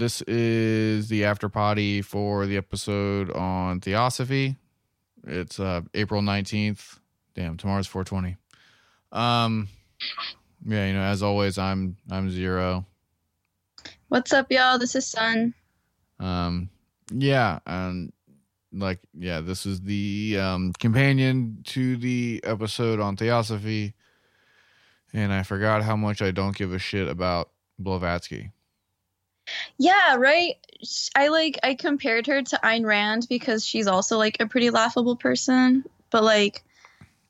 this is the after party for the episode on Theosophy. It's uh April 19th. Damn, tomorrow's 420. Um yeah, you know, as always I'm I'm Zero. What's up, y'all? This is Sun. Um yeah, and like yeah, this is the um companion to the episode on Theosophy. And I forgot how much I don't give a shit about Blavatsky. Yeah, right. I like I compared her to Ayn Rand because she's also like a pretty laughable person, but like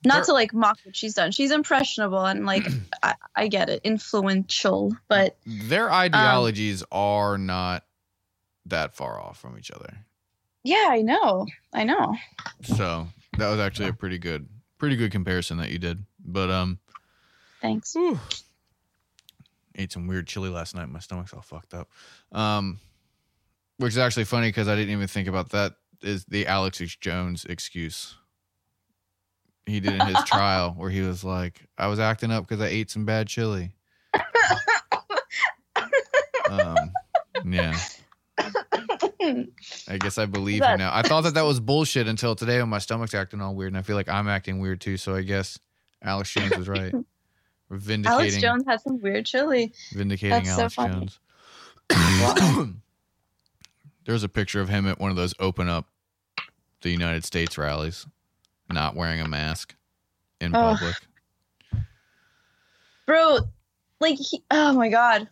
not There- to like mock what she's done. She's impressionable and like I, I get it, influential, but Their ideologies are not that far off from each other. yeah, I know. I know. So that was actually a pretty good, pretty good comparison that you did. But um, Thanks. whew. Ate some weird chili last night. My stomach's all fucked up. Um, which is actually funny because I didn't even think about that. Is the Alex Jones excuse? He did in his trial where he was like, "I was acting up because I ate some bad chili." Um, yeah. I guess I believe him now. I thought that that was bullshit until today when my stomach's acting all weird, and I feel like I'm acting weird too. So I guess Alex Jones was right. Vindicating, Alex Jones had some weird chili. vindicating That's so Alex funny. Jones. There's a picture of him at one of those open up the United States rallies, not wearing a mask in Ugh. public. Bro, like he, oh my god.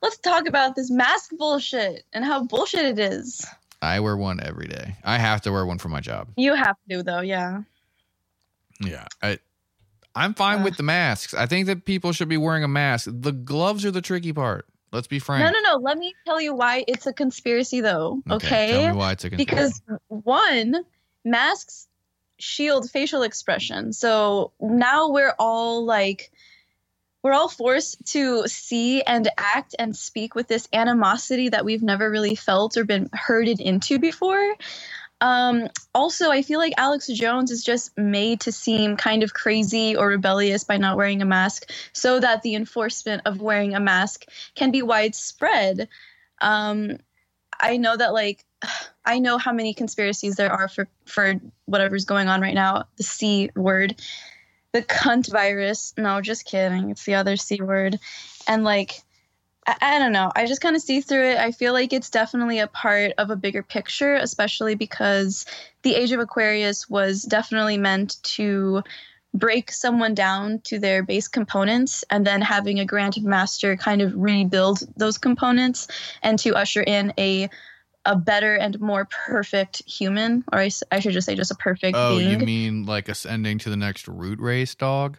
Let's talk about this mask bullshit and how bullshit it is. I wear one every day. I have to wear one for my job. You have to though, yeah. Yeah, I I'm fine Ugh. with the masks. I think that people should be wearing a mask. The gloves are the tricky part. Let's be frank. No, no, no. Let me tell you why it's a conspiracy, though. Okay. Tell me why it's a conspiracy. because one, masks shield facial expression. So now we're all like, we're all forced to see and act and speak with this animosity that we've never really felt or been herded into before. Um, also, I feel like Alex Jones is just made to seem kind of crazy or rebellious by not wearing a mask so that the enforcement of wearing a mask can be widespread. Um, I know that, like, I know how many conspiracies there are for, for whatever's going on right now. The C word, the cunt virus. No, just kidding. It's the other C word. And, like, I, I don't know. I just kind of see through it. I feel like it's definitely a part of a bigger picture, especially because the Age of Aquarius was definitely meant to break someone down to their base components and then having a grand master kind of rebuild those components and to usher in a a better and more perfect human or I should just say just a perfect Oh, being you mean like ascending to the next root race dog?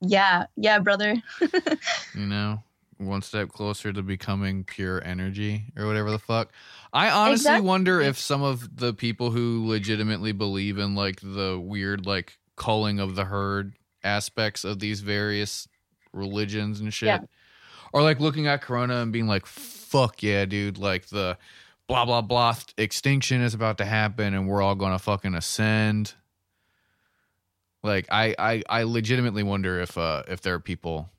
Yeah yeah brother You know, one step closer to becoming pure energy or whatever the fuck. I honestly Exactly. wonder if some of the people who legitimately believe in like the weird like culling of the herd aspects of these various religions and shit Yeah. are like looking at corona and being like fuck yeah dude like the blah blah blah extinction is about to happen and we're all going to fucking ascend like I, I i legitimately wonder if uh if there are people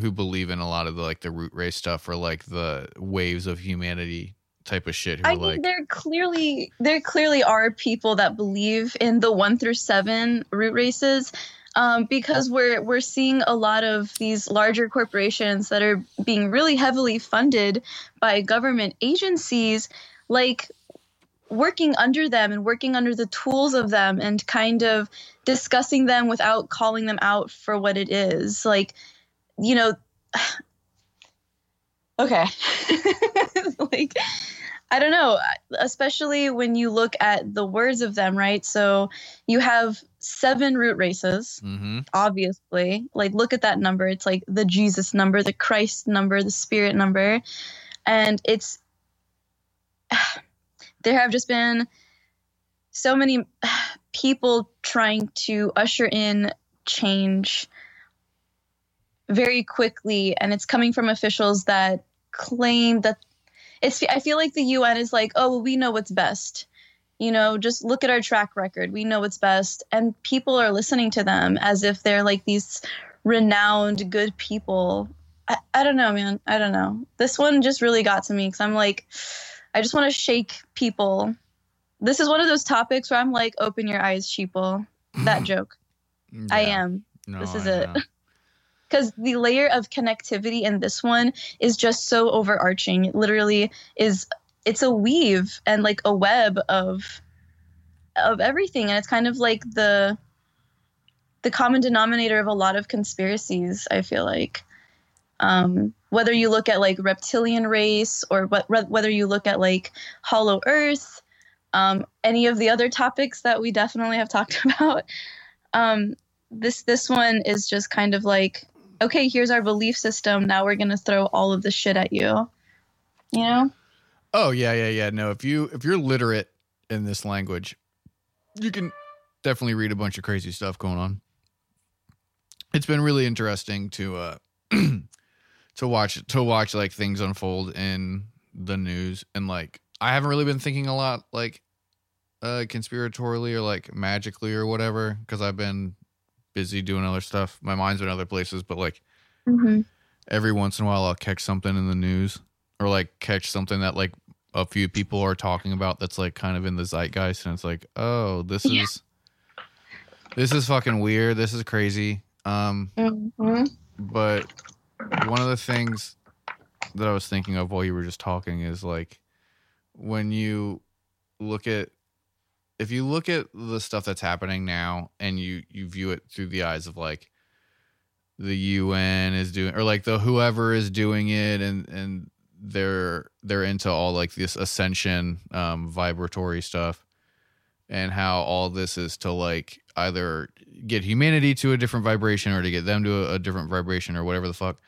who believe in a lot of the like the root race stuff or like the waves of humanity type of shit who I are mean, like there clearly there clearly are people that believe in the one through seven root races, um, because we're we're seeing a lot of these larger corporations that are being really heavily funded by government agencies, like working under them and working under the tools of them and kind of discussing them without calling them out for what it is. Like, you know, okay. like, I don't know, especially when you look at the words of them, right? So you have seven root races, mm-hmm. obviously. Like, look at that number. It's like the Jesus number, the Christ number, the Spirit number. And it's, there have just been so many people trying to usher in change very quickly and it's coming from officials that claim that it's i feel like the un is like oh well, we know what's best you know just look at our track record we know what's best and people are listening to them as if they're like these renowned good people I, I don't know, man. I don't know. This one just really got to me because I'm like, I just want to shake people. This is one of those topics where I'm like, open your eyes, sheeple. That joke. I am. No, This is I it. Because the layer of connectivity in this one is just so overarching. It literally is it's a weave and like a web of of everything. And it's kind of like the the common denominator of a lot of conspiracies, I feel like. Um, whether you look at like reptilian race or what, whether you look at like hollow earth, um, any of the other topics that we definitely have talked about, um, this this one is just kind of like, okay, here's our belief system. Now we're gonna throw all of the shit at you. You know? Oh yeah, yeah, yeah. No, if you if you're literate in this language, you can definitely read a bunch of crazy stuff going on. It's been really interesting to uh to watch to watch like things unfold in the news and like I haven't really been thinking a lot like uh conspiratorially or like magically or whatever because I've been busy doing other stuff. My mind's been other places, but like Mm-hmm. every once in a while I'll catch something in the news or like catch something that like a few people are talking about that's like kind of in the zeitgeist and it's like, "Oh, this Yeah. is this is fucking weird. This is crazy." Um Mm-hmm. but one of the things that I was thinking of while you were just talking is like when you look at if you look at the stuff that's happening now and you you view it through the eyes of like the UN is doing or like the whoever is doing it and and they're they're into all like this ascension um vibratory stuff and how all this is to like either get humanity to a different vibration or to get them to a, a different vibration or whatever the fuck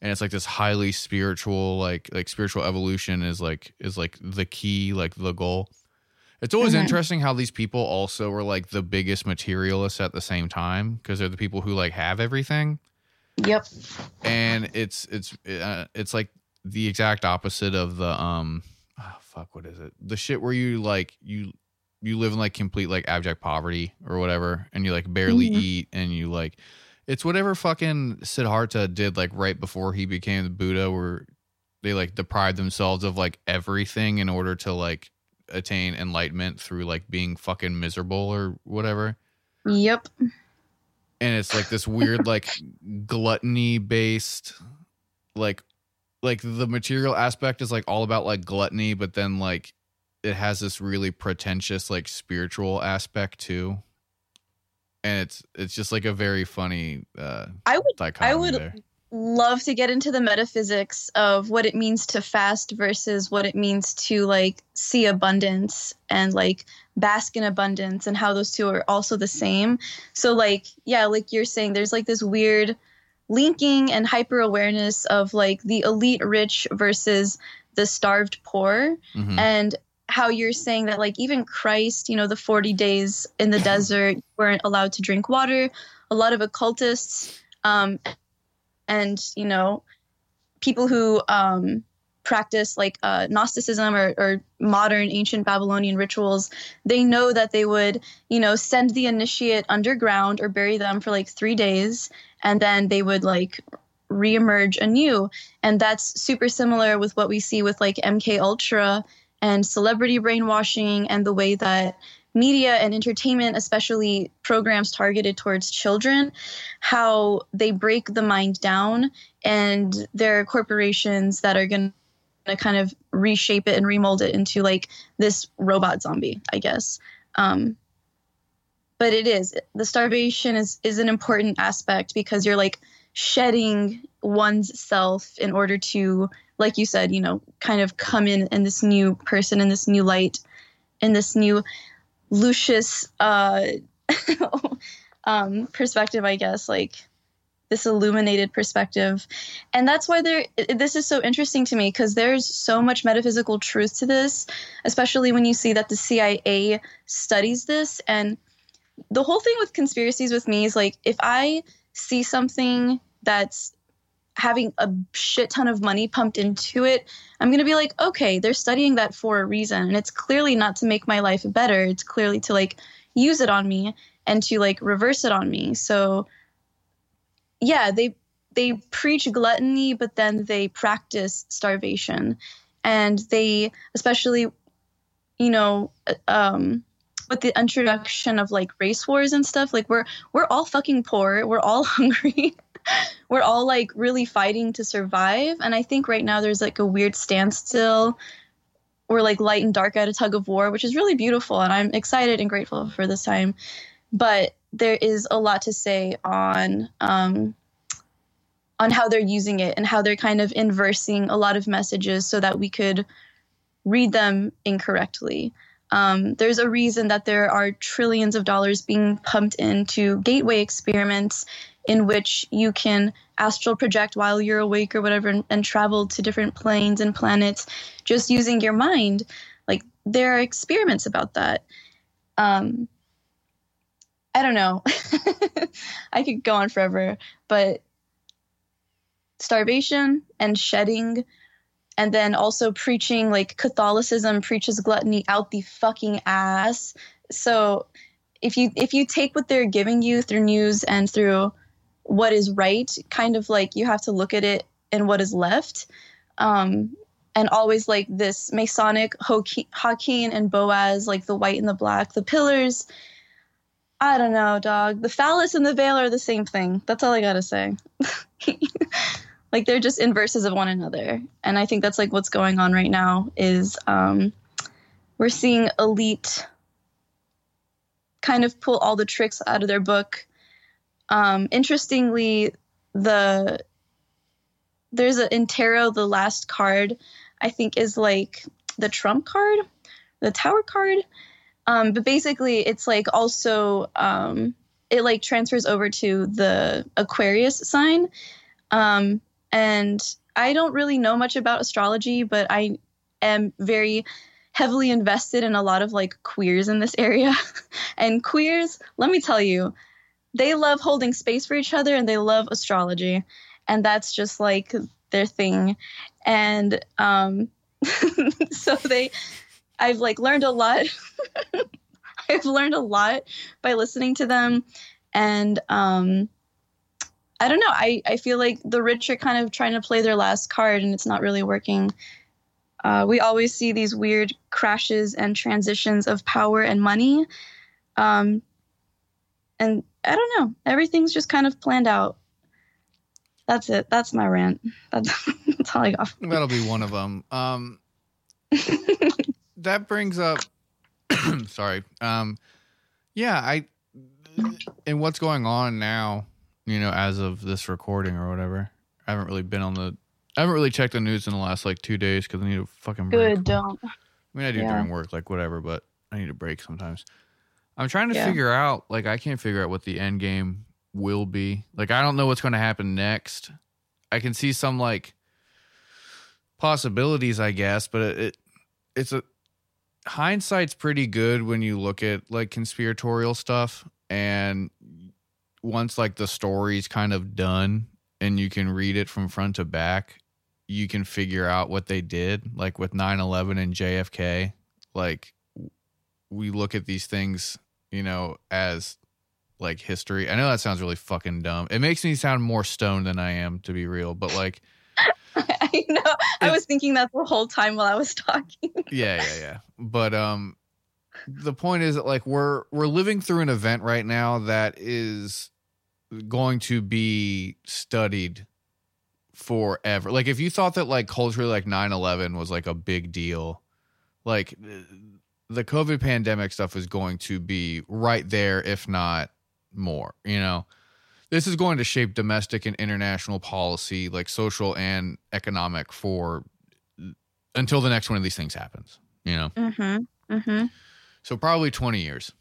and it's like this highly spiritual like like spiritual evolution is like is like the key like the goal it's always Mhm. interesting how these people also are like the biggest materialists at the same time because they're the people who like have everything Yep. and it's it's uh, it's like the exact opposite of the um oh, fuck what is it the shit where you like you you live in like complete like abject poverty or whatever and you like barely Mhm. eat and you like it's whatever fucking Siddhartha did like right before he became the Buddha where they like deprived themselves of like everything in order to like attain enlightenment through like being fucking miserable or whatever Yep. and it's like this weird like gluttony based like like the material aspect is like all about like gluttony but then like it has this really pretentious like spiritual aspect too and it's it's just like a very funny uh I would dichotomy would- there. love to get into the metaphysics of what it means to fast versus what it means to like see abundance and like bask in abundance and how those two are also the same. So like yeah, like you're saying there's like this weird linking and hyper awareness of like the elite rich versus the starved poor Mhm. and how you're saying that like even Christ, you know, the 40 days in the desert weren't allowed to drink water. A lot of occultists um and you know people who um practice like uh, gnosticism or, or modern ancient babylonian rituals they know that they would you know send the initiate underground or bury them for like three days and then they would like reemerge anew and that's super similar with what we see with like mk ultra and celebrity brainwashing and the way that media and entertainment especially programs targeted towards children how they break the mind down and there are corporations that are going to kind of reshape it and remold it into like this robot zombie i guess. Um but it is the starvation is is an important aspect because you're like shedding one's self in order to like you said you know kind of come in in this new person in this new light in this new lucius uh um perspective i guess like this illuminated perspective. And that's why there this is so interesting to me because there's so much metaphysical truth to this especially when you see that the cia studies this. And the whole thing with conspiracies with me is like if i see something that's having a shit ton of money pumped into it i'm going to be like okay they're studying that for a reason. And it's clearly not to make my life better. It's clearly to like use it on me and to like reverse it on me. So yeah they they preach gluttony, but then they practice starvation, and they especially, you know, um, with the introduction of like race wars and stuff, like we're we're all fucking poor, we're all hungry. we're all like really fighting to survive and i think right now there's like a weird standstill we're like light and dark at a tug of war which is really beautiful and i'm excited and grateful for this time but there is a lot to say on um, on how they're using it and how they're kind of inversing a lot of messages so that we could read them incorrectly. Um, there's a reason that there are trillions of dollars being pumped into gateway experiments in which you can astral project while you're awake or whatever and, and travel to different planes and planets just using your mind. Like there are experiments about that. Um, I don't know. I could go on forever, but starvation and shedding and then also preaching like Catholicism preaches gluttony out the fucking ass. So if you if you take what they're giving you through news and through what is right, kind of like you have to look at it and what is left. Um, and always like this Masonic Jachin and Boaz, like the white and the black, the pillars I don't know, dog. The phallus and the veil are the same thing. That's all I gotta say. like they're just inverses of one another, and I think that's like what's going on right now. Is um, we're seeing elite kind of pull all the tricks out of their book. Um, interestingly, the there's a in tarot the last card I think is like the trump card, the tower card um, but basically, it's like also um, it like transfers over to the Aquarius sign. Um, and I don't really know much about astrology, but I am very heavily invested in a lot of like queers in this area. and queers, let me tell you, they love holding space for each other and they love astrology. And that's just like their thing. And um, so they I've like learned a lot. I've learned a lot by listening to them, and um, I don't know. I I feel like the rich are kind of trying to play their last card, and it's not really working. Uh, we always see these weird crashes and transitions of power and money. Um, and I don't know. Everything's just kind of planned out. That's it. That's my rant. That's, that's all I got. That'll be one of them. Um, that brings up sorry. Um yeah, I and what's going on now, you know, as of this recording or whatever. I haven't really been on the I haven't really checked the news in the last like 2 days cuz I need a fucking break. Good, don't. I mean, I do yeah. during work like whatever, but I need a break sometimes. I'm trying to yeah. figure out like I can't figure out what the end game will be. Like I don't know what's going to happen next. I can see some like possibilities, I guess, but it, it it's a hindsight's pretty good when you look at like conspiratorial stuff and once like the story's kind of done and you can read it from front to back you can figure out what they did like with 9-11 and jfk like we look at these things you know as like history i know that sounds really fucking dumb it makes me sound more stoned than i am to be real but like I know. I was thinking that the whole time while I was talking. yeah, yeah, yeah. But um the point is that like we're we're living through an event right now that is going to be studied forever. Like if you thought that like culturally like 9/11 was like a big deal, like the COVID pandemic stuff is going to be right there if not more, you know this is going to shape domestic and international policy, like social and economic, for until the next one of these things happens. You know. Mm-hmm. Mm-hmm. So probably twenty years.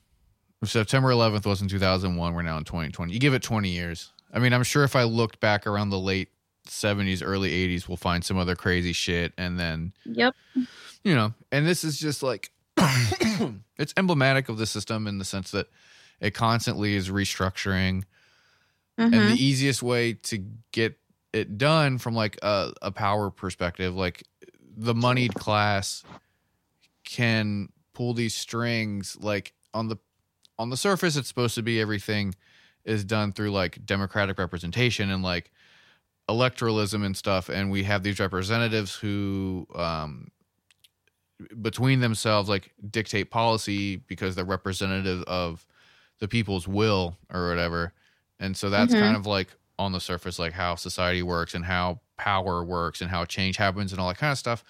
If September 11th was in 2001. We're now in 2020. You give it 20 years. I mean, I'm sure if I looked back around the late 70s, early 80s, we'll find some other crazy shit. And then, yep. You know, and this is just like, it's emblematic of the system in the sense that it constantly is restructuring Mm-hmm. And the easiest way to get it done from like a, a power perspective, like the moneyed class can pull these strings like on the on the surface it's supposed to be everything is done through like democratic representation and like electoralism and stuff, and we have these representatives who, um, between themselves, like dictate policy because they're representative of the people's will or whatever. And so that's Mhm. kind of like on the surface, like how society works and how power works and how change happens and all that kind of stuff.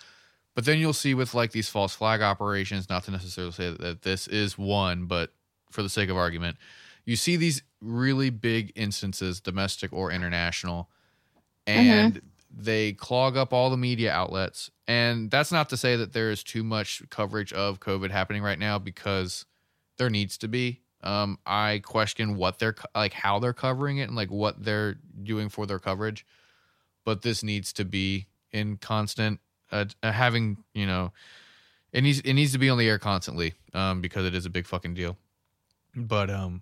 But then you'll see with like these false flag operations, not to necessarily say that this is one, but for the sake of argument, you see these really big instances, domestic or international, and they clog up all the media outlets. And that's not to say that there is too much coverage of COVID happening right now because there needs to be. Um, I question what they're like, how they're covering it, and like what they're doing for their coverage. But this needs to be in constant, uh, uh, having you know, it needs it needs to be on the air constantly, um, because it is a big fucking deal. But um,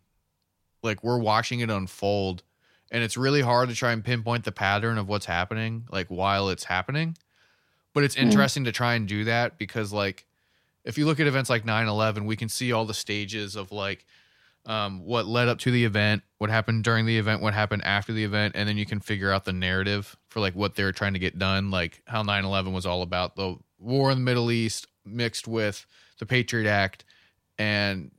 like we're watching it unfold, and it's really hard to try and pinpoint the pattern of what's happening, like while it's happening. But it's Mm. interesting to try and do that because like if you look at events like 9-11 we can see all the stages of like um, what led up to the event what happened during the event what happened after the event and then you can figure out the narrative for like what they're trying to get done like how 9-11 was all about the war in the middle east mixed with the patriot act and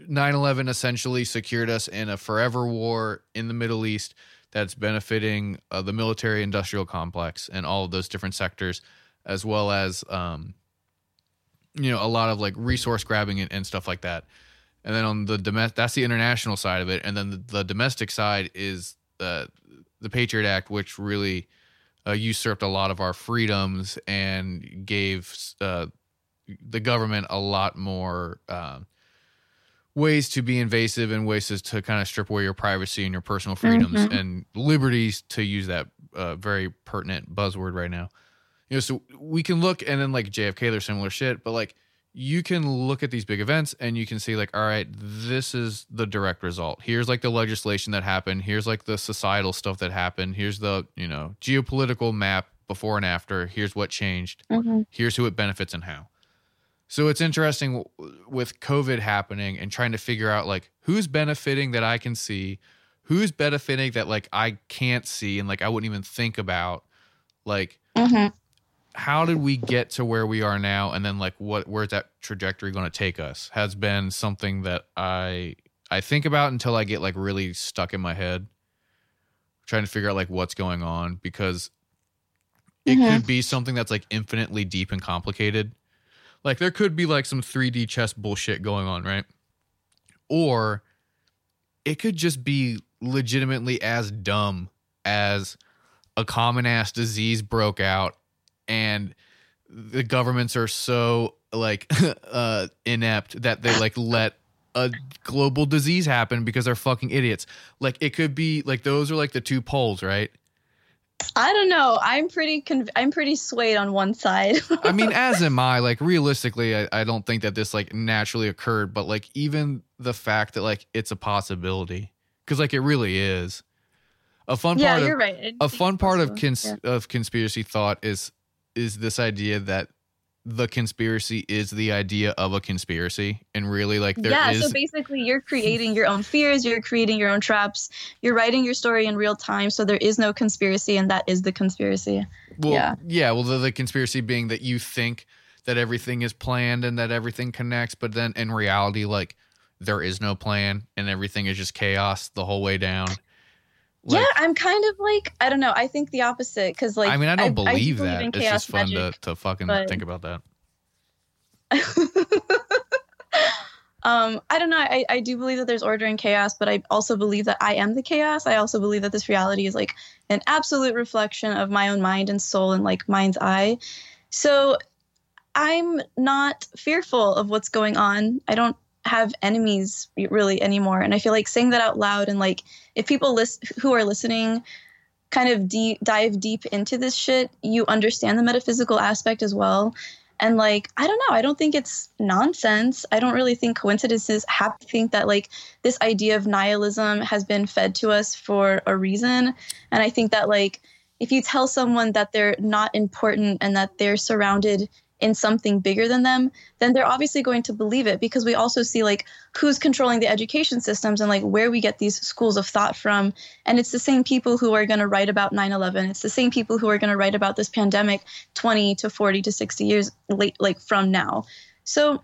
9-11 essentially secured us in a forever war in the middle east that's benefiting uh, the military industrial complex and all of those different sectors as well as um, you know a lot of like resource grabbing and, and stuff like that. And then on the domestic that's the international side of it. And then the, the domestic side is uh, the patriot act which really uh, usurped a lot of our freedoms and gave uh, the government a lot more um ways to be invasive and ways to, to kind of strip away your privacy and your personal freedoms Mhm. and liberties to use that uh, very pertinent buzzword right now. You know so we can look and then like jfk there's similar shit but like you can look at these big events and you can see like all right this is the direct result. Here's like the legislation that happened. Here's like the societal stuff that happened. Here's the you know geopolitical map before and after. Here's what changed. Mhm. here's who it benefits and how so it's interesting with covid happening and trying to figure out like who's benefiting that i can see who's benefiting that like i can't see and like i wouldn't even think about like Mhm. how did we get to where we are now and then like what where's that trajectory going to take us has been something that i i think about until i get like really stuck in my head trying to figure out like what's going on because it Mhm. could be something that's like infinitely deep and complicated like there could be like some 3d chess bullshit going on right? Or it could just be legitimately as dumb as a common ass disease broke out and the governments are so like uh inept that they like let a global disease happen because they're fucking idiots. Like it could be like those are like the two poles right I don't know. I'm pretty conv- I'm pretty swayed on one side. I mean, as am I. Like realistically, I, I don't think that this like naturally occurred, but like even the fact that like it's a possibility, because like it really is. A fun yeah, part you're of right. It- a fun part of cons- of conspiracy thought is is this idea that the conspiracy is the idea of a conspiracy, and really like there is yeah, so basically you're creating your own fears, you're creating your own traps, you're writing your story in real time, so there is no conspiracy and that is the conspiracy. Well, yeah. Yeah. well, the, the conspiracy being that you think that everything is planned and that everything connects, but then in reality, like there is no plan and everything is just chaos the whole way down. Like, yeah, I'm kind of like I don't know. I think the opposite because like I mean, I don't do believe that. in It's just fun magic. to, to fucking but- think about that. um, I don't know. I, I do believe that there's order in chaos, but I also believe that I am the chaos. I also believe that this reality is like an absolute reflection of my own mind and soul and like mind's eye. So I'm not fearful of what's going on. I don't have enemies really anymore. And I feel like saying that out loud and like if people list who are listening kind of dive deep into this shit, you understand the metaphysical aspect as well. And like, I don't know, I don't think it's nonsense. I don't really think coincidences have to think that like this idea of nihilism has been fed to us for a reason. And I think that like if you tell someone that they're not important and that they're surrounded in something bigger than them, then they're obviously going to believe it because we also see like who's controlling the education systems and like where we get these schools of thought from. And it's the same people who are going to write about 9 11. It's the same people who are going to write about this pandemic 20 to 40 to 60 years late, like from now. So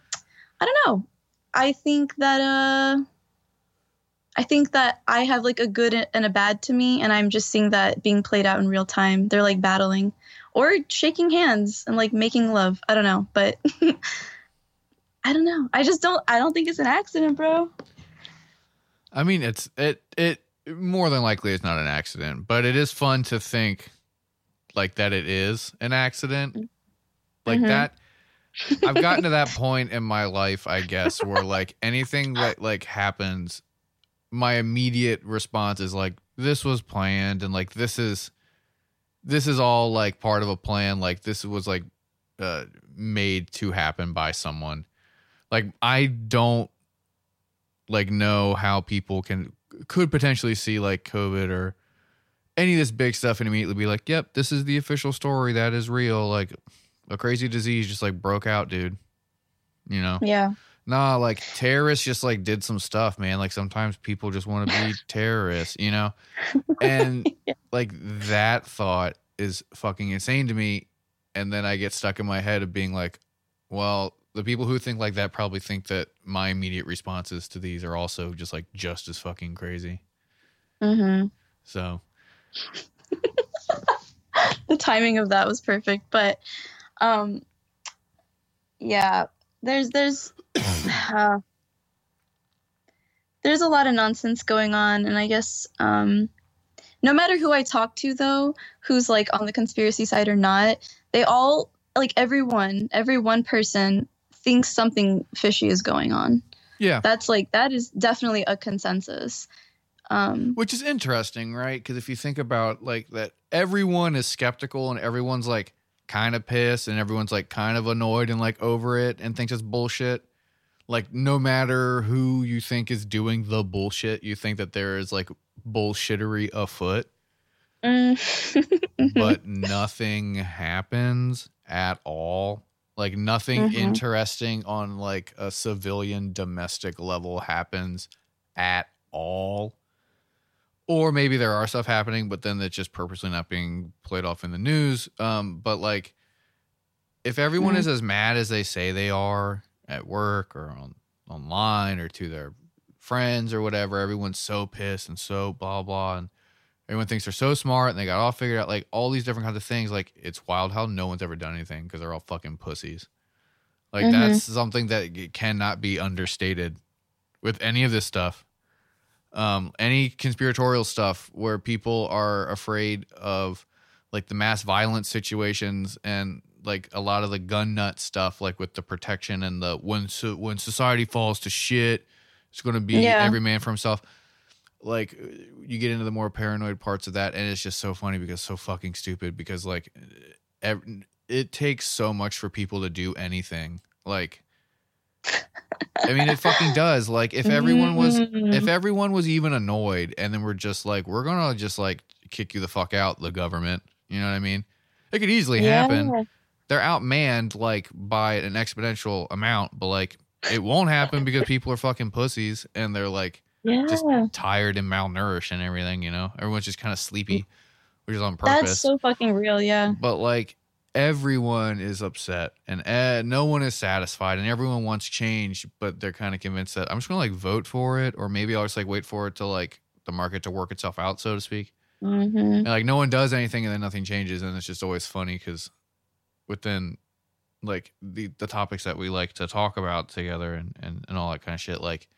I don't know. I think that, uh, I think that I have like a good and a bad to me, and I'm just seeing that being played out in real time. They're like battling or shaking hands and like making love. I don't know, but I don't know. I just don't. I don't think it's an accident, bro. I mean, it's it it more than likely it's not an accident, but it is fun to think like that it is an accident, like Mhm. that. I've gotten to that point in my life, I guess, where like anything that like happens, my immediate response is like, "This was planned," and like this is, this is all like part of a plan. Like this was like, uh, made to happen by someone. Like I don't like know how people can could potentially see like COVID or any of this big stuff and immediately be like, "Yep, this is the official story. That is real." Like a crazy disease just like broke out, dude. You know, Yeah. Nah, like terrorists just like did some stuff, man. Like sometimes people just want to be terrorists, you know, and like that thought is fucking insane to me. And then I get stuck in my head of being like, well, the people who think like that probably think that my immediate responses to these are also just like just as fucking crazy. hmm So the timing of that was perfect, but um, yeah, there's there's uh, there's a lot of nonsense going on, and I guess um, no matter who I talk to, though, who's like on the conspiracy side or not, they all like everyone, every one person thinks something fishy is going on. yeah, That's like that is definitely a consensus. Um, which is interesting, right? Because if you think about like that, everyone is skeptical and everyone's like kind of pissed and everyone's like kind of annoyed and like over it and thinks it's bullshit. Like no matter who you think is doing the bullshit, you think that there is like bullshittery afoot, mm, but nothing happens at all. Like nothing Mhm. interesting on like a civilian domestic level happens at all. Or maybe there are stuff happening, but then it's just purposely not being played off in the news. Um, but like if everyone Mhm. is as mad as they say they are at work or on online or to their friends or whatever, everyone's so pissed and so blah blah and everyone thinks they're so smart and they got all figured out. Like all these different kinds of things like it's wild how no one's ever done anything because they're all fucking pussies. Like Mhm. that's something that cannot be understated with any of this stuff. Um any conspiratorial stuff where people are afraid of like the mass violence situations and like a lot of the gun nut stuff like with the protection and the when so, when society falls to shit it's going to be Yeah. every man for himself like you get into the more paranoid parts of that and it's just so funny because so fucking stupid because like ev- it takes so much for people to do anything like i mean it fucking does like if everyone was Mm. if everyone was even annoyed and then we're just like we're gonna just like kick you the fuck out the government you know what i mean it could easily happen Yeah. They're outmanned like by an exponential amount but like it won't happen because people are fucking pussies and they're like Yeah. just tired and malnourished and everything you know? Everyone's just kind of sleepy which is on purpose. That's so fucking real, yeah. but like everyone is upset and uh, no one is satisfied and everyone wants change but they're kind of convinced that i'm just gonna like vote for it or maybe i'll just like wait for it to like the market to work itself out so to speak. Hmm and like no one does anything and then nothing changes and it's just always funny because within like the the topics that we like to talk about together and and, and all that kind of shit like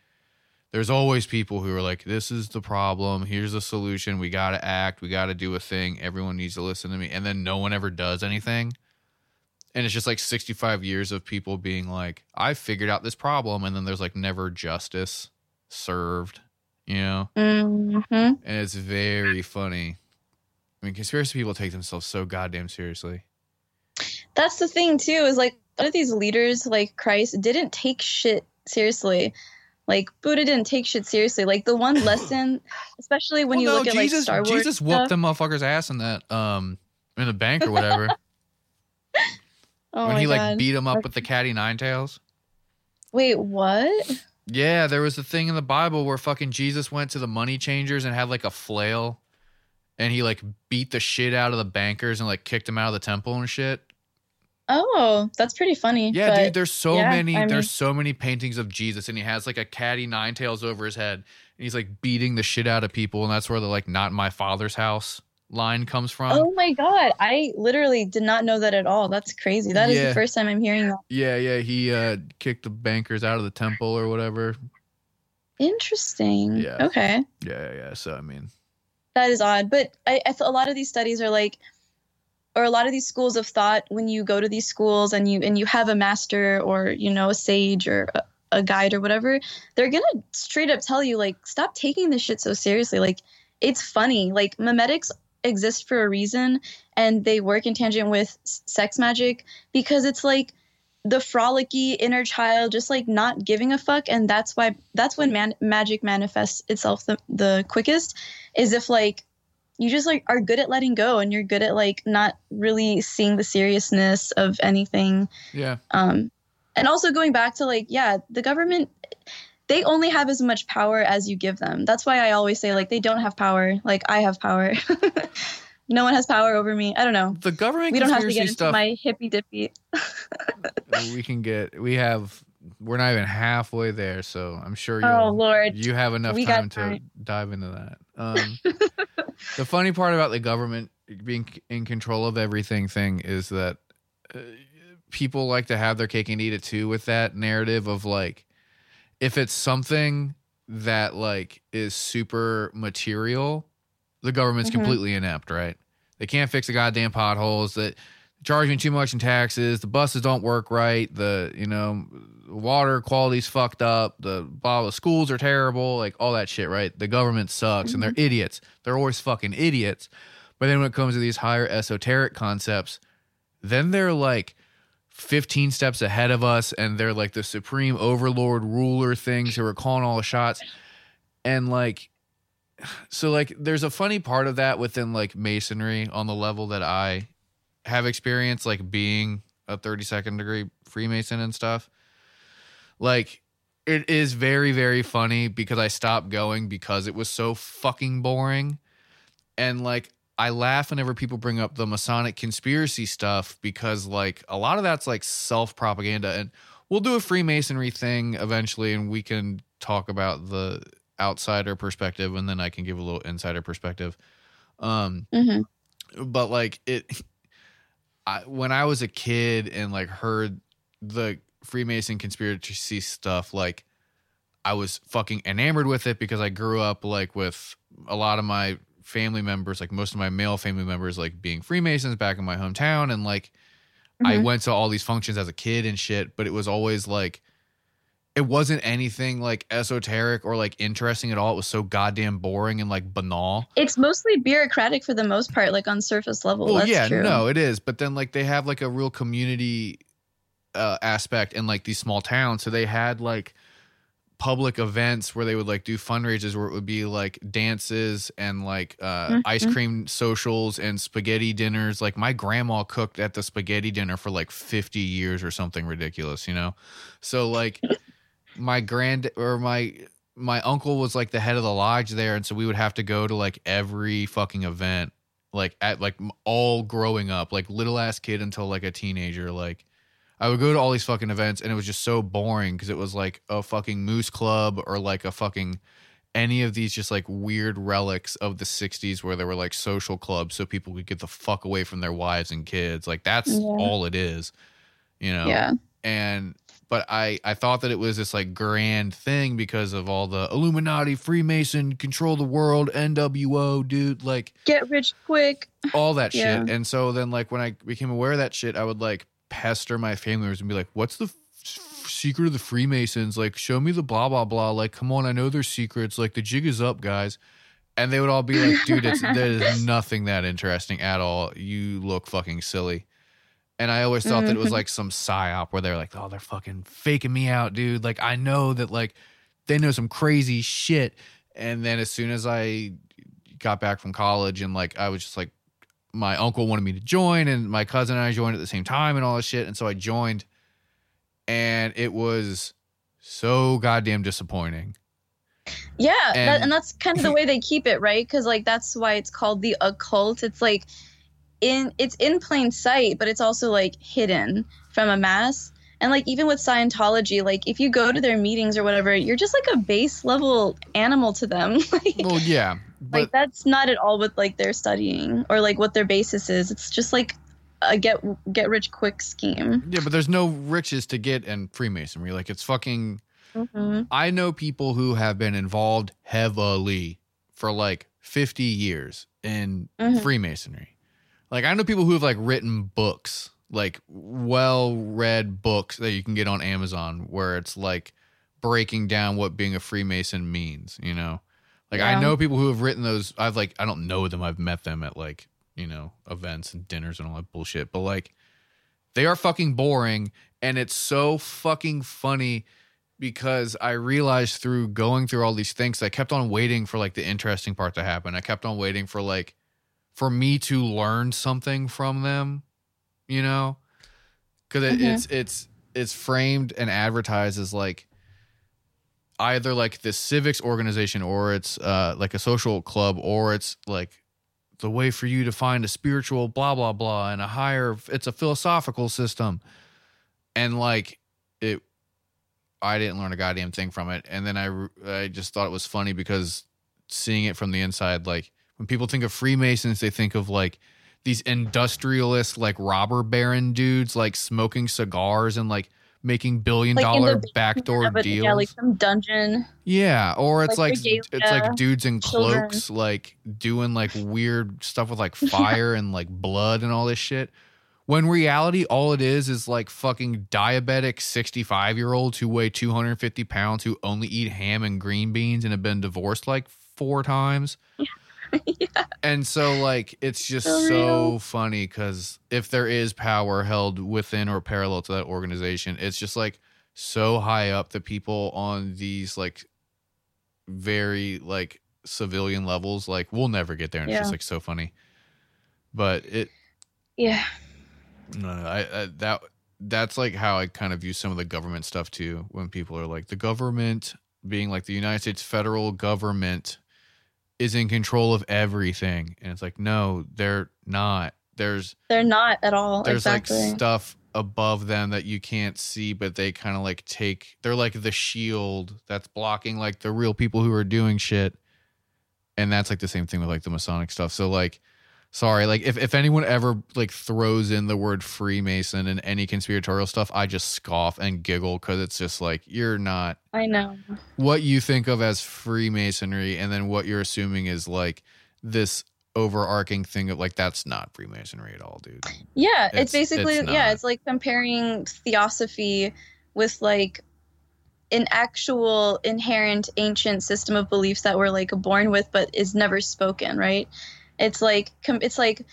there's always people who are like this is the problem. Here's the solution. We got to act. We got to do a thing. Everyone needs to listen to me. And then no one ever does anything. And it's just like 65 years of people being like i figured out this problem and then there's like never justice served you know? Hmm and it's very funny. I mean, conspiracy people take themselves so goddamn seriously. That's the thing too, is like a lot of these leaders, like Christ, didn't take shit seriously. Like Buddha didn't take shit seriously. Like the one lesson, especially when you Well, look no, at like Jesus, Star Wars. Jesus whooped stuff, them motherfuckers' ass in that um in the bank or whatever. Oh when he like beat him up with the cat o' nine tails. Wait, what? Yeah, there was a thing in the Bible where fucking Jesus went to the money changers and had like a flail and he like beat the shit out of the bankers and like kicked them out of the temple and shit. Oh, that's pretty funny. Yeah, but dude, there's so yeah, many I mean- there's so many paintings of Jesus and he has like a cat o' nine tails over his head and he's like beating the shit out of people and that's where the like not my father's house line comes from. Oh my god, I literally did not know that at all. That's crazy. That is Yeah. the first time I'm hearing that. Yeah, yeah, he uh kicked the bankers out of the temple or whatever. Interesting. Yeah. Okay. Yeah, yeah, so I mean, That is odd, but I, I th- a lot of these studies are like, or a lot of these schools of thought. When you go to these schools and you and you have a master or you know a sage or a, a guide or whatever, they're gonna straight up tell you like, stop taking this shit so seriously. Like, it's funny. Like memetics exist for a reason, and they work in tangent with sex magic because it's like the frolicky inner child just like not giving a fuck and that's why that's when man- magic manifests itself the, the quickest is if like you just like are good at letting go and you're good at like not really seeing the seriousness of anything. Yeah. um and also going back to like yeah the government they only have as much power as you give them. That's why i always say like they don't have power. Like i have power. No one has power over me. I don't know. The government we don't have to get into stuff my hippy dippy. We can get we have we're not even halfway there so i'm sure you'll, oh lord. you have enough got time to dive into that um, the funny part about the government being in control of everything thing is that uh, people like to have their cake and eat it too with that narrative of like if it's something that like is super material the government's Mhm. completely inept right they can't fix the goddamn potholes that charge me too much in taxes the buses don't work right the you know water quality's fucked up the blah, the schools are terrible like all that shit right? The government sucks and they're mm-hmm. idiots. They're always fucking idiots. But then when it comes to these higher esoteric concepts then they're like 15 steps ahead of us and they're like the supreme overlord ruler things who are calling all the shots. And like so like there's a funny part of that within like masonry on the level that i have experienced like being a 32nd degree freemason and stuff like it is very very funny because i stopped going because it was so fucking boring. And like I laugh whenever people bring up the Masonic conspiracy stuff because like a lot of that's like self propaganda and we'll do a Freemasonry thing eventually and we can talk about the outsider perspective and then I can give a little insider perspective. Um hmm but like it I, when I was a kid and like heard the Freemason conspiracy stuff like I was fucking enamored with it because I grew up like with a lot of my family members like most of my male family members like being Freemasons back in my hometown and like I Mhm. went to all these functions as a kid and shit but it was always like it wasn't anything like esoteric or like interesting at all it was so goddamn boring and like banal It's mostly bureaucratic for the most part, like on surface level. well, That's yeah, true. no, it is. But then like they have like a real community uh, aspect in like these small towns. So they had like public events where they would like do fundraisers where it would be like dances and like uh, ice Mhm. cream socials and spaghetti dinners. Like my grandma cooked at the spaghetti dinner for like 50 years or something ridiculous, you know? So like my grand or my my uncle was like the head of the lodge there and so we would have to go to like every fucking event like at like all growing up like little ass kid until like a teenager like i would go to all these fucking events and it was just so boring because it was like a fucking moose club or like a fucking any of these just like weird relics of the 60s where there were like social clubs so people could get the fuck away from their wives and kids like that's Yeah. all it is you know Yeah. and but I I thought that it was this like grand thing because of all the Illuminati, Freemason, control the world, NWO, dude, like Get rich quick. all that Yeah. shit. And so then like when I became aware of that shit, I would like pester my family members and be like, "What's the f- secret of the Freemasons? Like, show me the blah blah blah. Like, come on, I know their secrets. Like, the jig is up, guys." And they would all be like, "Dude, it's there is nothing that interesting at all. You look fucking silly." And I always thought that it was Mhm. like some psyop where they're like, "Oh, they're fucking faking me out, dude." Like, I know that like they know some crazy shit. And then as soon as I got back from college and like I was just like my uncle wanted me to join, and my cousin and I joined at the same time, and all this shit. And so I joined, and it was so goddamn disappointing. Yeah, and, that, And- that's kind of the way they keep it, right? Because like that's why it's called the occult. It's like in it's in plain sight, but it's also like hidden from a mass. And like even with Scientology, like if you go to their meetings or whatever, you're just like a base level animal to them. like, Well, yeah, but like that's not at all what like they're studying or like what their basis is. It's just like a get get rich quick scheme. yeah, but there's no riches to get in Freemasonry. Like it's fucking. hmm I know people who have been involved heavily for like 50 years in Mhm. Freemasonry. Like I know people who have like written books, like well-read books that you can get on Amazon where it's like breaking down what being a Freemason means, you know? Like I know people who have written those I've like I don't know them, I've met them at like, you know, events and dinners and all that bullshit, but like they are fucking boring and it's so fucking funny because I realized through going through all these things, I kept on waiting for like the interesting part to happen. I kept on waiting for like for me to learn something from them, you know, because it, Mhm. it's it's it's framed and advertised as like either like this civics organization or it's uh like a social club or it's like the way for you to find a spiritual blah blah blah and a higher it's a philosophical system. And like it i didn't learn a goddamn thing from it. And then i i just thought it was funny because seeing it from the inside like when people think of freemasons they think of like these industrialist like robber baron dudes like smoking cigars and like making billion Like dollar backdoor deals Yeah, like some dungeon. yeah, or it's like, Like it's like dudes in children. cloaks, like doing like weird stuff with like fire and like blood and all this shit. When reality, all it is is like fucking diabetic sixty five year olds who weigh two hundred fifty pounds who only eat ham and green beans and have been divorced like four times. yeah. And so like it's just So so funny because if there is power held within or parallel to that organization, it's just like so high up that people on these like very like civilian levels like we'll never get there and it's just like so funny. But it Yeah. no, no, I, I that that's like how I kind of view some of the government stuff too. When people are like the government being like the United States federal government is in control of everything, and it's like no, they're not. There's They're not at all. there's exactly. like stuff above them that you can't see, but they kind of like take. They're like the shield that's blocking like the real people who are doing shit, and that's like the same thing with like the Masonic stuff. So like sorry like if, if anyone ever like throws in the word freemason in any conspiratorial stuff i just scoff and giggle because it's just like you're not I know. what you think of as freemasonry and then what you're assuming is like this overarching thing of like that's not freemasonry at all dude Yeah, It's- it's, basically it's yeah, it's like comparing theosophy with like an actual inherent ancient system of beliefs that we're like born with but is never spoken, right? It's like it's like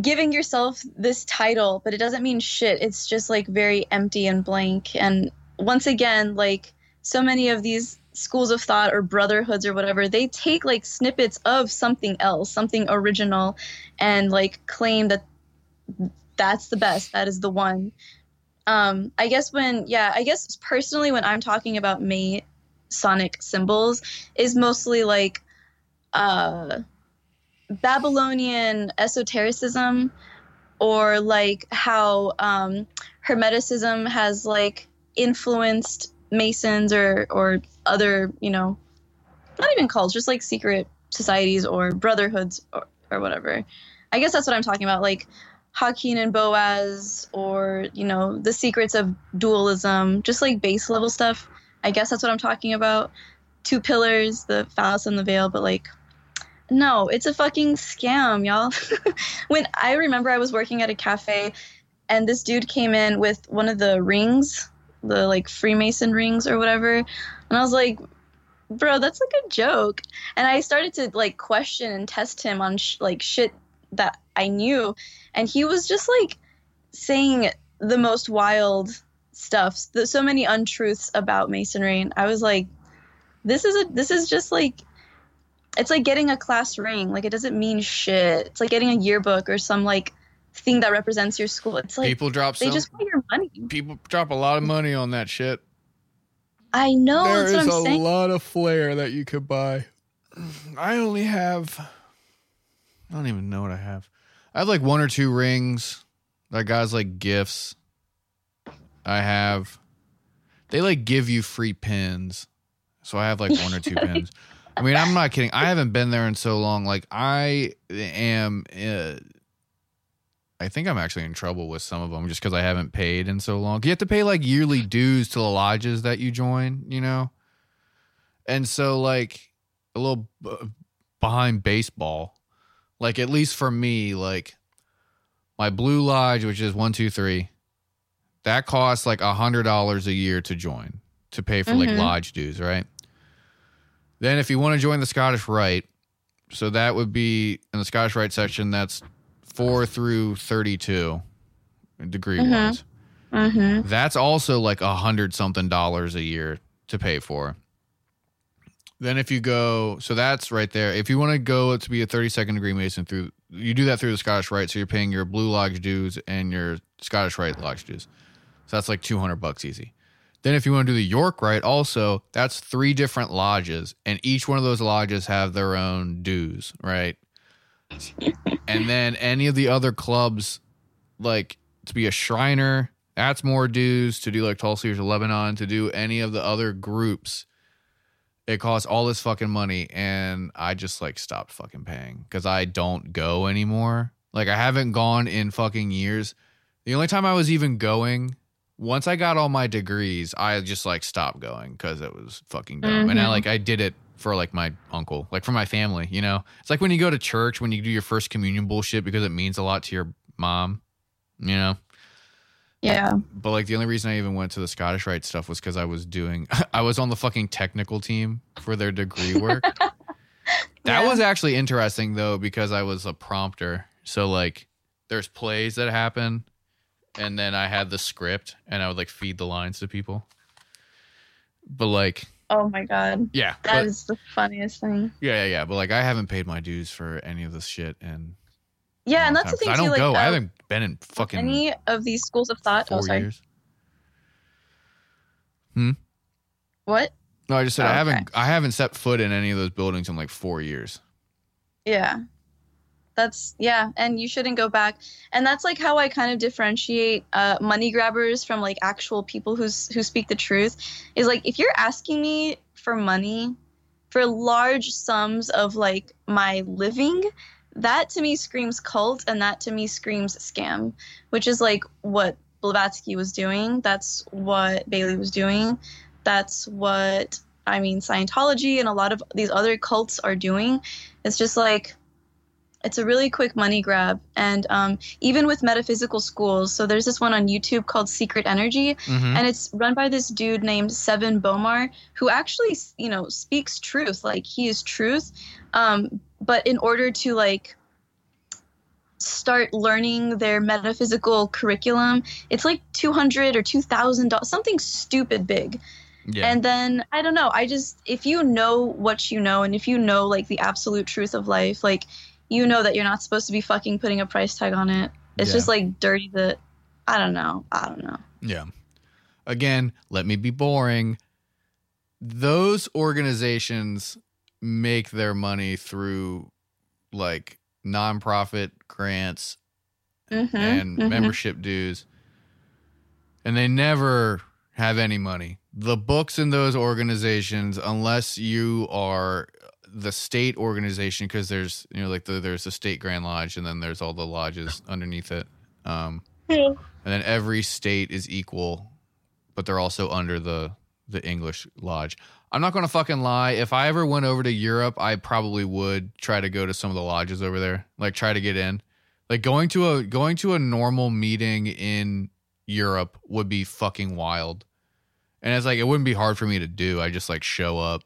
giving yourself this title, but it doesn't mean shit. It's just like very empty and blank. And once again, like so many of these schools of thought or brotherhoods or whatever, they take like snippets of something else, something original, and like claim that that's the best, that is the one. Um, I guess when, yeah, I guess personally, when I'm talking about Masonic symbols, is mostly like uh, Babylonian esotericism, or like how um, Hermeticism has like influenced Masons or or other, you know, not even cults, just like secret societies or brotherhoods or, or whatever. I guess that's what I'm talking about, like Jachin and Boaz, or you know, the secrets of dualism, just like base level stuff. I guess that's what I'm talking about. Two pillars, the phallus and the veil, but like, no, it's a fucking scam, y'all. when I remember I was working at a cafe, and this dude came in with one of the rings, the like Freemason rings or whatever, and I was like, bro, that's like a joke. And I started to like question and test him on sh- like shit that I knew, and he was just like saying the most wild stuff, so many untruths about masonry, and I was like, this is a this is just like it's like getting a class ring. Like it doesn't mean shit. It's like getting a yearbook or some like thing that represents your school. It's like people drop they so just want your money. people drop a lot of money on that shit. I know. there that's what is I'm a saying. lot of flair that you could buy. I only have I don't even know what I have. I have like one or two rings that guys like gifts. I have they like give you free pins. So I have like one or two pins. I mean, I'm not kidding. I haven't been there in so long. Like I am uh, I think I'm actually in trouble with some of them just because I haven't paid in so long. You have to pay like yearly dues to the lodges that you join, you know? And so, like, a little b- behind baseball, like, at least for me, like, my Blue Lodge, which is one, two, three, that costs like a $100 a year to join, to pay for like Mhm. lodge dues, right? Then, if you want to join the Scottish Rite, so that would be in the Scottish Rite section, that's four through 32 degree Mhm. wise. Mm-hmm. That's also like a hundred something dollars a year to pay for. Then if you go, so that's right there. If you want to go to be a 32nd degree Mason through, you do that through the Scottish Rite. So you're paying your Blue Lodge dues and your Scottish Rite Lodge dues. So that's like 200 bucks easy. Then if you want to do the York Rite, also that's three different lodges, and each one of those lodges have their own dues, right? and then any of the other clubs, like to be a Shriner, that's more dues. To do like Cedars of Lebanon, to do any of the other groups, it costs all this fucking money, and I just like stopped fucking paying because I don't go anymore. Like I haven't gone in fucking years. The only time I was even going, once I got all my degrees, I just like stopped going because it was fucking dumb. And I Mhm. like I did it for like my uncle, like for my family. You know, it's like when you go to church when you do your first communion bullshit because it means a lot to your mom. You know, Yeah. but like the only reason I even went to the Scottish Rite stuff was because I was doing, I was on the fucking technical team for their degree work. That Yeah. was actually interesting though because I was a prompter. So like there's plays that happen and then I had the script and I would like feed the lines to people. But like Oh my god. yeah. that but- is the funniest thing. yeah, yeah, yeah. But like I haven't paid my dues for any of this shit and Yeah, and that's the thing I don't Like, go. I uh, haven't been in fucking any of these schools of thought. four Oh, sorry. years. Hmm? What? No, I just said Oh, I haven't I haven't set foot in any of those buildings in like four years. Yeah. That's yeah, and you shouldn't go back. And that's like how I kind of differentiate uh, money grabbers from like actual people who's who speak the truth. Is like if you're asking me for money for large sums of like my living, that to me screams cult, and that to me screams scam, which is like what Blavatsky was doing. That's what Bailey was doing. That's what I mean Scientology and a lot of these other cults are doing. It's just like it's a really quick money grab and um, even with metaphysical schools so there's this one on youtube called secret energy Mhm. and it's run by this dude named Sevan Bomar who actually you know speaks truth like he is truth um, but in order to like start learning their metaphysical curriculum it's like 200 or 2000 dollars something stupid big yeah. and then I don't know. I just if you know what you know, and if you know like the absolute truth of life, like you know that you're not supposed to be fucking putting a price tag on it. It's Yeah. just like dirty. that I don't know. I don't know. Yeah. Again, let me be boring. Those organizations make their money through like nonprofit grants Mm-hmm, and membership dues. And they never have any money. The books in those organizations, unless you are the state organization, because there's you know like the, there's the state Grand Lodge, and then there's all the lodges underneath it. Um, and then every state is equal, but they're also under the the English lodge. I'm not gonna fucking lie. If I ever went over to Europe, I probably would try to go to some of the lodges over there, like try to get in. Like going to a going to a normal meeting in Europe would be fucking wild. And it's like it wouldn't be hard for me to do. I just like show up,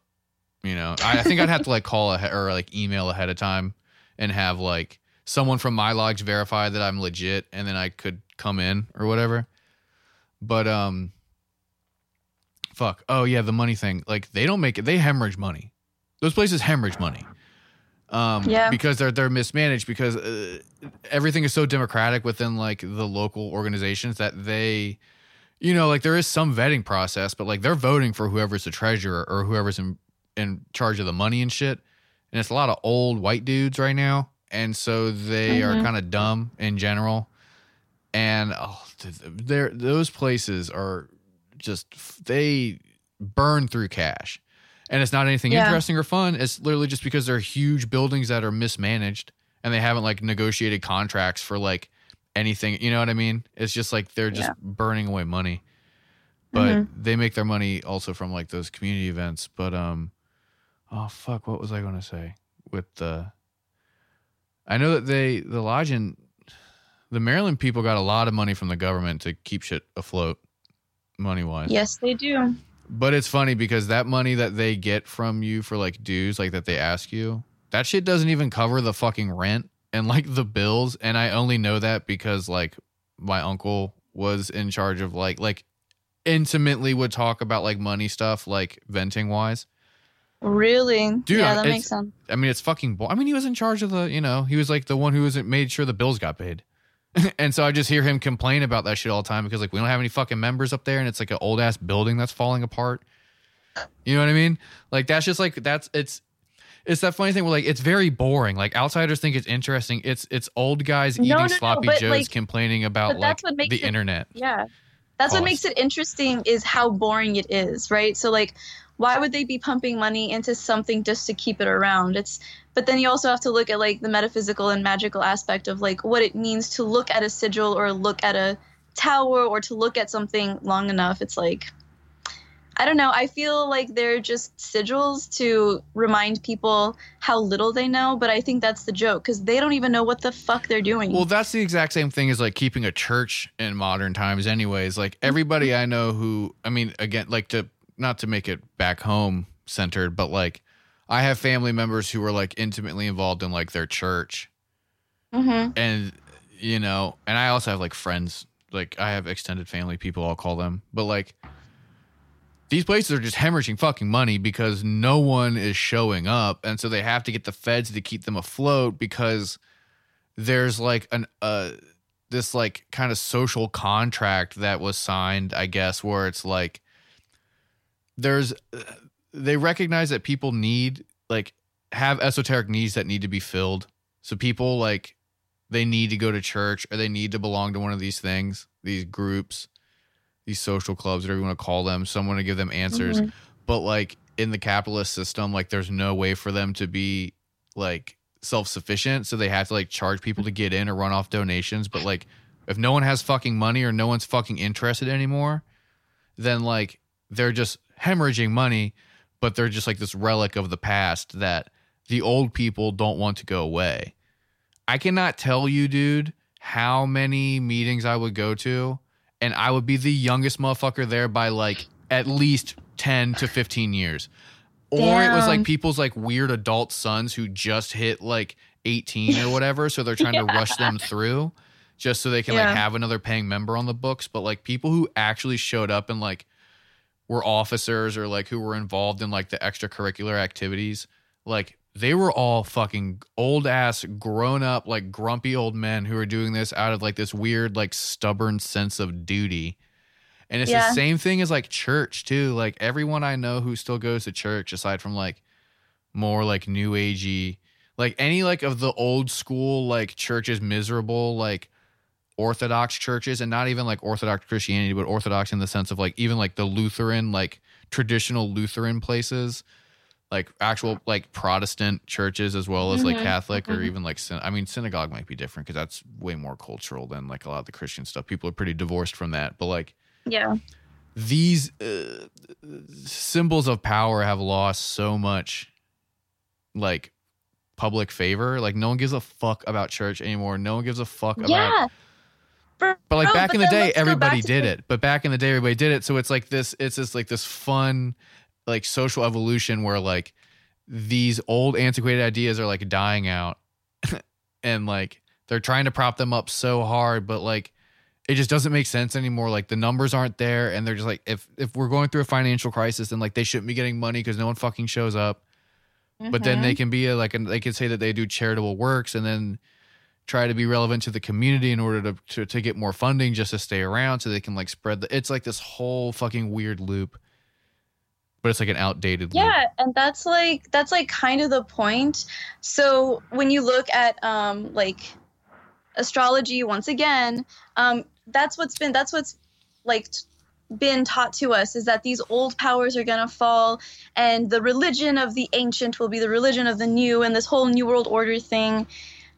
you know. I, I think I'd have to like call ahead or like email ahead of time and have like someone from my lodge verify that I'm legit and then I could come in or whatever. But um fuck. Oh yeah, the money thing. Like they don't make it they hemorrhage money. Those places hemorrhage money. um Yeah. because they're they're mismanaged because uh, everything is so democratic within like the local organizations that they you know like there is some vetting process but like they're voting for whoever's the treasurer or whoever's in in charge of the money and shit and it's a lot of old white dudes right now and so they are Mhm. kind of dumb in general and oh, th- th- those places are just they burn through cash and it's not anything Yeah. interesting or fun it's literally just because they're huge buildings that are mismanaged and they haven't like negotiated contracts for like anything you know what i mean it's just like they're just Yeah. burning away money but Mhm. they make their money also from like those community events but um oh fuck what was i going to say with the i know that they the lodging, the maryland people got a lot of money from the government to keep shit afloat money wise Yes, they do. but it's funny because that money that they get from you for like dues, like that they ask you, that shit doesn't even cover the fucking rent and like the bills. And I only know that because like my uncle was in charge of like like intimately would talk about like money stuff, like venting wise. Really? Dude, yeah, that makes sense. I mean, it's fucking. Bull- I mean, he was in charge of the. You know, he was like the one who was made sure the bills got paid. and so I just hear him complain about that shit all the time because like we don't have any fucking members up there, and it's like an old ass building that's falling apart. You know what I mean? Like that's just like that's it's. It's that funny thing where like it's very boring. Like outsiders think it's interesting. It's it's old guys No, eating no, no, sloppy but, joes like- complaining about like that's what makes the it- internet. Yeah. That's what makes it interesting is how boring it is, right? So like why would they be pumping money into something just to keep it around? It's but then you also have to look at like the metaphysical and magical aspect of like what it means to look at a sigil or look at a tower or to look at something long enough. It's like I don't know. I feel like they're just sigils to remind people how little they know, but I think that's the joke because they don't even know what the fuck they're doing. Well, that's the exact same thing as like keeping a church in modern times, anyways. Like everybody I know who, I mean, again, like to not to make it back home centered, but like I have family members who are like intimately involved in like their church, hmm and you know, and I also have like friends, like I have extended family people, I'll call them, but like these places are just hemorrhaging fucking money because no one is showing up, and so they have to get the feds to keep them afloat because there's like an uh this like kind of social contract that was signed, I guess, where it's like there's they recognize that people need like have esoteric needs that need to be filled. So people like they need to go to church or they need to belong to one of these things, these groups, these social clubs, whatever you want to call them, someone to give them answers. Mhm. But like in the capitalist system, like there's no way for them to be like self sufficient. So they have to like charge people to get in or run off donations. But like if no one has fucking money or no one's fucking interested anymore, then like they're just hemorrhaging money, but they're just like this relic of the past that the old people don't want to go away. I cannot tell you, dude, how many meetings I would go to, and I would be the youngest motherfucker there by like at least 10 to 15 years. Or it was like people's like weird adult sons who just hit like 18 or whatever. So they're trying to rush them through just so they can Yeah. like have another paying member on the books. But like people who actually showed up and like were officers or like who were involved in like the extracurricular activities, like they were all fucking old ass, grown up, like grumpy old men who are doing this out of like this weird, like stubborn sense of duty. And it's Yeah. the same thing as like church too. Like everyone I know who still goes to church, aside from like more like new agey, like any like of the old school like churches, miserable like orthodox churches, and not even like orthodox Christianity, but orthodox in the sense of like even like the Lutheran, like traditional Lutheran places, like actual like Protestant churches as well as like Mhm, Catholic or mhm. even like syn- I mean synagogue might be different because that's way more cultural than like a lot of the Christian stuff. People are pretty divorced from that, but like Yeah. these uh, symbols of power have lost so much like public favor like no one gives a fuck about church anymore no one gives a fuck about Yeah. But like back but in the day everybody did it but back in the day everybody did it so it's like this it's just like this fun like social evolution where like these old antiquated ideas are like dying out and like they're trying to prop them up so hard but like it just doesn't make sense anymore. Like the numbers aren't there and they're just like if if we're going through a financial crisis then like they shouldn't be getting money because no one fucking shows up. But then they mm-hmm. can be a, like, an, they can say that they do charitable works and then try to be relevant to the community in order to, to to get more funding just to stay around so they can like spread the. It's like this whole fucking weird loop, but it's like an outdated loop. Yeah, and that's like that's like kind of the point. So when you look at um like astrology once again, um that's what's been that's what's like been taught to us is that these old powers are going to fall and the religion of the ancient will be the religion of the new and this whole new world order thing.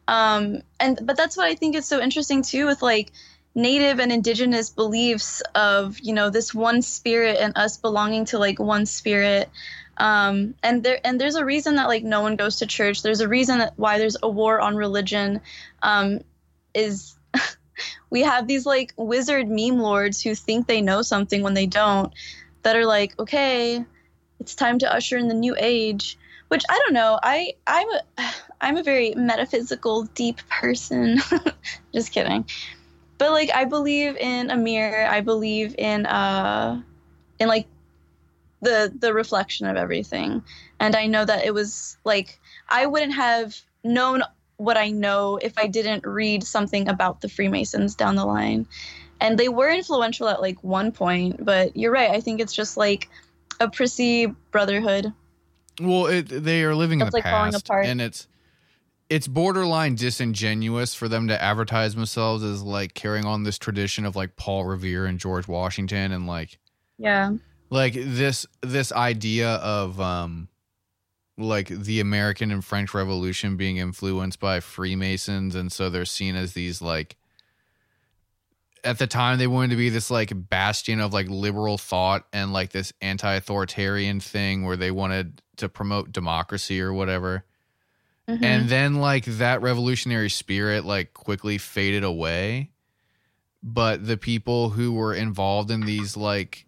Um and but that's what I think is so interesting too with like native and indigenous beliefs of you know this one spirit and us belonging to like one spirit. Um and there and there's a reason that like no one goes to church. There's a reason that why there's a war on religion um is we have these like wizard meme lords who think they know something when they don't that are like okay it's time to usher in the new age which i don't know. I i'm a i'm a very metaphysical deep person. Just kidding but like i believe in a mirror. I believe in uh in like the the reflection of everything. And i know that it was like i wouldn't have known what i know if i didn't read something about the freemasons down the line. And they were influential at like one point but you're right. I think it's just like a prissy brotherhood. Well, it, they are living in the like, falling past, apart. and it's it's borderline disingenuous for them to advertise themselves as like carrying on this tradition of like Paul Revere and George Washington, and like yeah. like this this idea of um like the American and French Revolution being influenced by Freemasons, and so they're seen as these like at the time they wanted to be this like bastion of like liberal thought and like this anti-authoritarian thing where they wanted to promote democracy or whatever Mhm. and then like that revolutionary spirit like quickly faded away. But the people who were involved in these like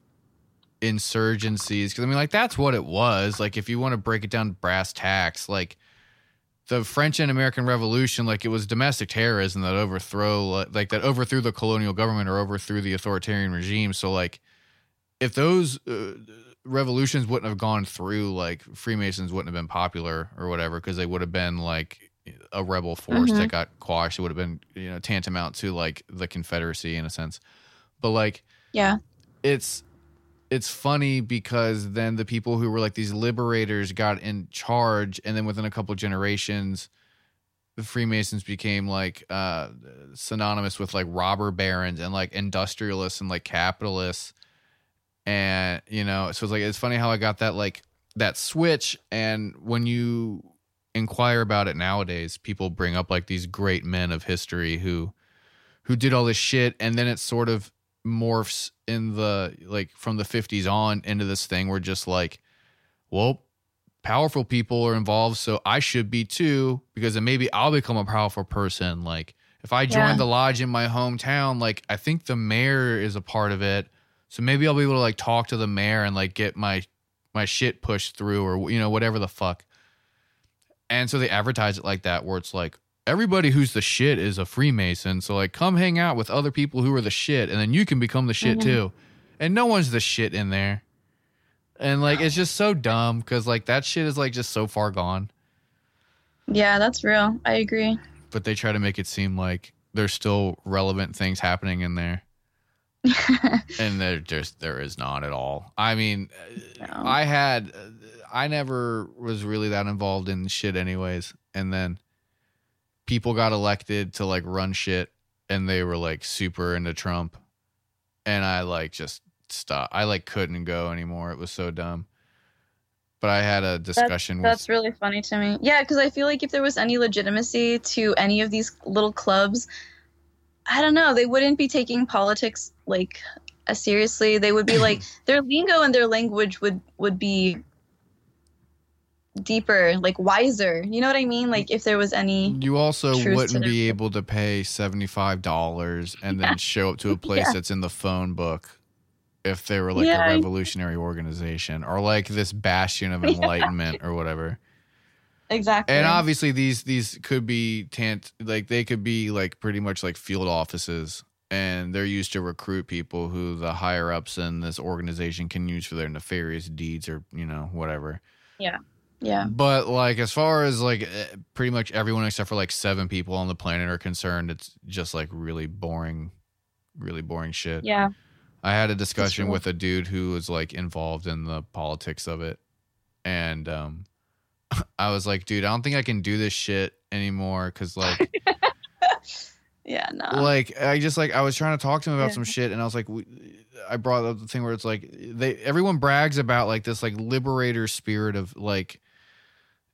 insurgencies because i mean like that's what it was. Like if you want to break it down to brass tacks like the french and american revolution like it was domestic terrorism that overthrow like that overthrew the colonial government or overthrew the authoritarian regime. So like if those uh, revolutions wouldn't have gone through like freemasons wouldn't have been popular or whatever because they would have been like a rebel force Mhm. that got quashed. It would have been you know tantamount to like the confederacy in a sense. But like yeah. it's it's funny because then the people who were like these liberators got in charge and then within a couple generations the freemasons became like uh synonymous with like robber barons and like industrialists and like capitalists and you know so it's like it's funny how i got that like that switch. And when you inquire about it nowadays people bring up like these great men of history who who did all this shit. And then it sort of morphs in the like from the 50s on into this thing where just like well powerful people are involved so i should be too because then maybe i'll become a powerful person. Like if i join Yeah. the lodge in my hometown like i think the mayor is a part of it so maybe i'll be able to like talk to the mayor and like get my my shit pushed through or you know whatever the fuck. And so they advertise it like that where it's like everybody who's the shit is a freemason so like come hang out with other people who are the shit and then you can become the shit Mhm. too. And no one's the shit in there. And like it's just so dumb because like that shit is like just so far gone. Yeah that's real. I agree. But they try to make it seem like there's still relevant things happening in there and there just there is not at all. I mean uh, No. i had uh, i never was really that involved in shit anyways. And then people got elected to like run shit and they were like super into trump. And i like just stopped i like couldn't go anymore. It was so dumb. But i had a discussion with That's really funny to me. Yeah, because I feel like if there was any legitimacy to any of these little clubs, I don't know, they wouldn't be taking politics like as seriously. They would be like their lingo and their language would would be deeper, like wiser. You know what I mean? Like if there was any You also wouldn't be able to pay seventy five dollars and then show up to a place Yeah. that's in the phone book if they were like Yeah, a revolutionary organization or like this bastion of enlightenment or whatever. Exactly. And obviously these these could be tant like they could be like pretty much like field offices and they're used to recruit people who the higher ups in this organization can use for their nefarious deeds or you know whatever. Yeah. Yeah. But like as far as like eh, pretty much everyone except for like seven people on the planet are concerned, it's just like really boring, really boring shit. Yeah. I had a discussion with a dude who was like involved in the politics of it. And um I was like, dude, I don't think I can do this shit anymore cuz like Yeah. No. like I just like I was trying to talk to him about Yeah. some shit and I was like we, I brought up the thing where it's like they everyone brags about like this like liberator spirit of like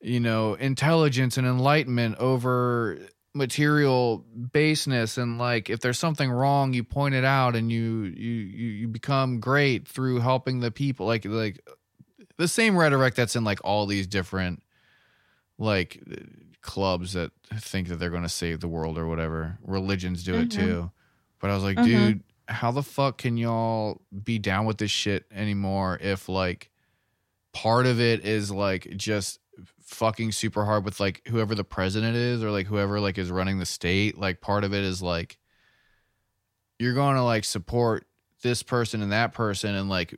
you know intelligence and enlightenment over material baseness and like if there's something wrong you point it out and you you you, you become great through helping the people like like the same rhetoric that's in like all these different like clubs that think that they're going to save the world or whatever religions do it Mhm. too but i was like Mhm. dude how the fuck can y'all be down with this shit anymore if like part of it is like just fucking super hard with like whoever the president is or like whoever like is running the state like part of it is like you're going to like support this person and that person and like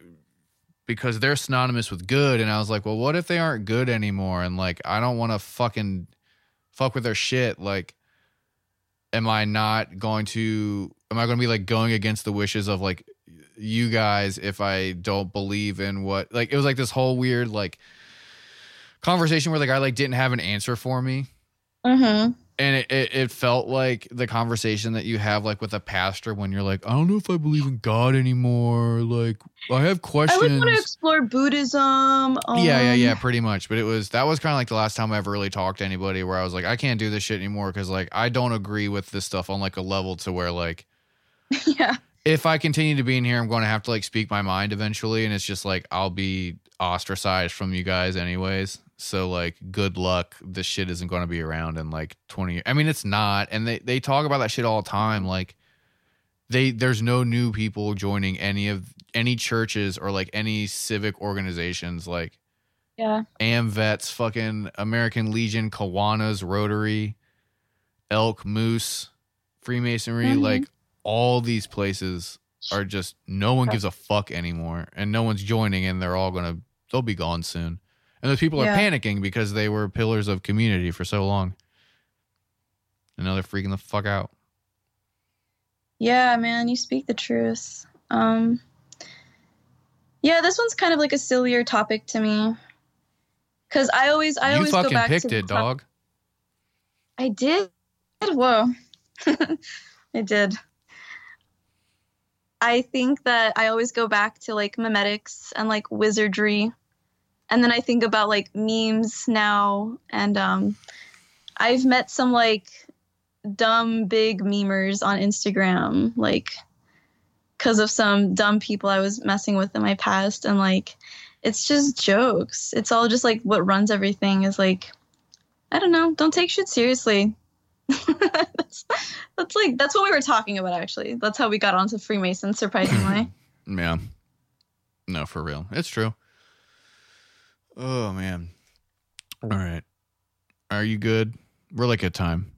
because they're synonymous with good. And i was like well what if they aren't good anymore? And like i don't want to fucking fuck with their shit. Like am i not going to am i going to be like going against the wishes of like you guys if i don't believe in what like it was like this whole weird like conversation where the guy like didn't have an answer for me. Mm-hmm. And it, it, it felt like the conversation that you have like with a pastor when you're like i don't know if i believe in god anymore like i have questions. I would want to explore Buddhism. Um, yeah yeah yeah pretty much but it was that was kind of like the last time i ever really talked to anybody where i was like i can't do this shit anymore because like i don't agree with this stuff on like a level to where like yeah. If I continue to be in here, I'm going to have to like speak my mind eventually, and it's just like I'll be ostracized from you guys anyways. So like, good luck. This shit isn't going to be around in like 20 years. I mean, it's not, and they they talk about that shit all the time. Like, they there's no new people joining any of any churches or like any civic organizations like Yeah. AMVETS, fucking American Legion, Kiwanis, Rotary, Elk, Moose, Freemasonry, Mhm. like all these places are just no one gives a fuck anymore and no one's joining and they're all gonna they'll be gone soon. And those people Yeah. are panicking because they were pillars of community for so long. And now they're freaking the fuck out. Yeah, man, you speak the truth. Um, yeah, this one's kind of like a sillier topic to me. Cause I always, I you always go fucking back picked to it, top- dog. I did. Whoa. I did. I think that I always go back to like memetics and like wizardry. And then I think about like memes now and um I've met some like dumb big memers on Instagram like cuz of some dumb people I was messing with in my past and like it's just jokes. It's all just like what runs everything is like I don't know, don't take shit seriously. That's, that's like that's what we were talking about actually. That's how we got onto Freemasons surprisingly. Yeah. No, for real. It's true. Oh man. All right. Are you good? We're like at time.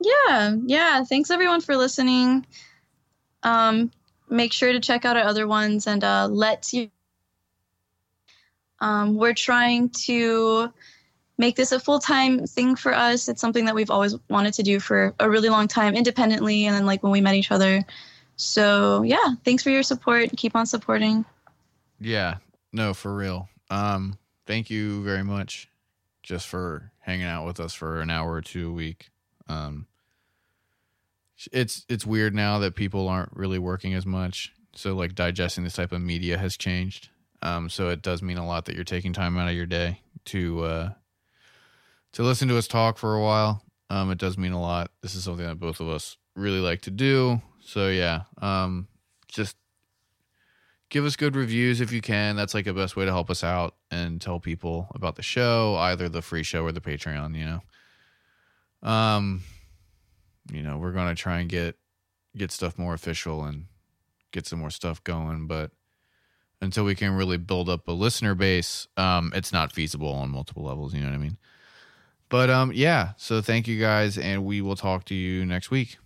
yeah, yeah. Thanks everyone for listening. Um make sure to check out our other ones and uh let you um we're trying to make this a full-time thing for us. It's something that we've always wanted to do for a really long time independently and then like when we met each other. So, yeah, thanks for your support. Keep on supporting. Yeah. No, for real. Um, thank you very much just for hanging out with us for an hour or two a week. Um it's it's weird now that people aren't really working as much. So like digesting this type of media has changed. Um, so it does mean a lot that you're taking time out of your day to uh to listen to us talk for a while. Um, it does mean a lot. This is something that both of us really like to do. So yeah, um, just give us good reviews if you can. That's like the best way to help us out and tell people about the show, either the free show or the Patreon. You know, um, you know, we're gonna try and get get stuff more official and get some more stuff going, but until we can really build up a listener base, um, it's not feasible on multiple levels. You know what I mean? But um, yeah. So thank you guys, and we will talk to you next week.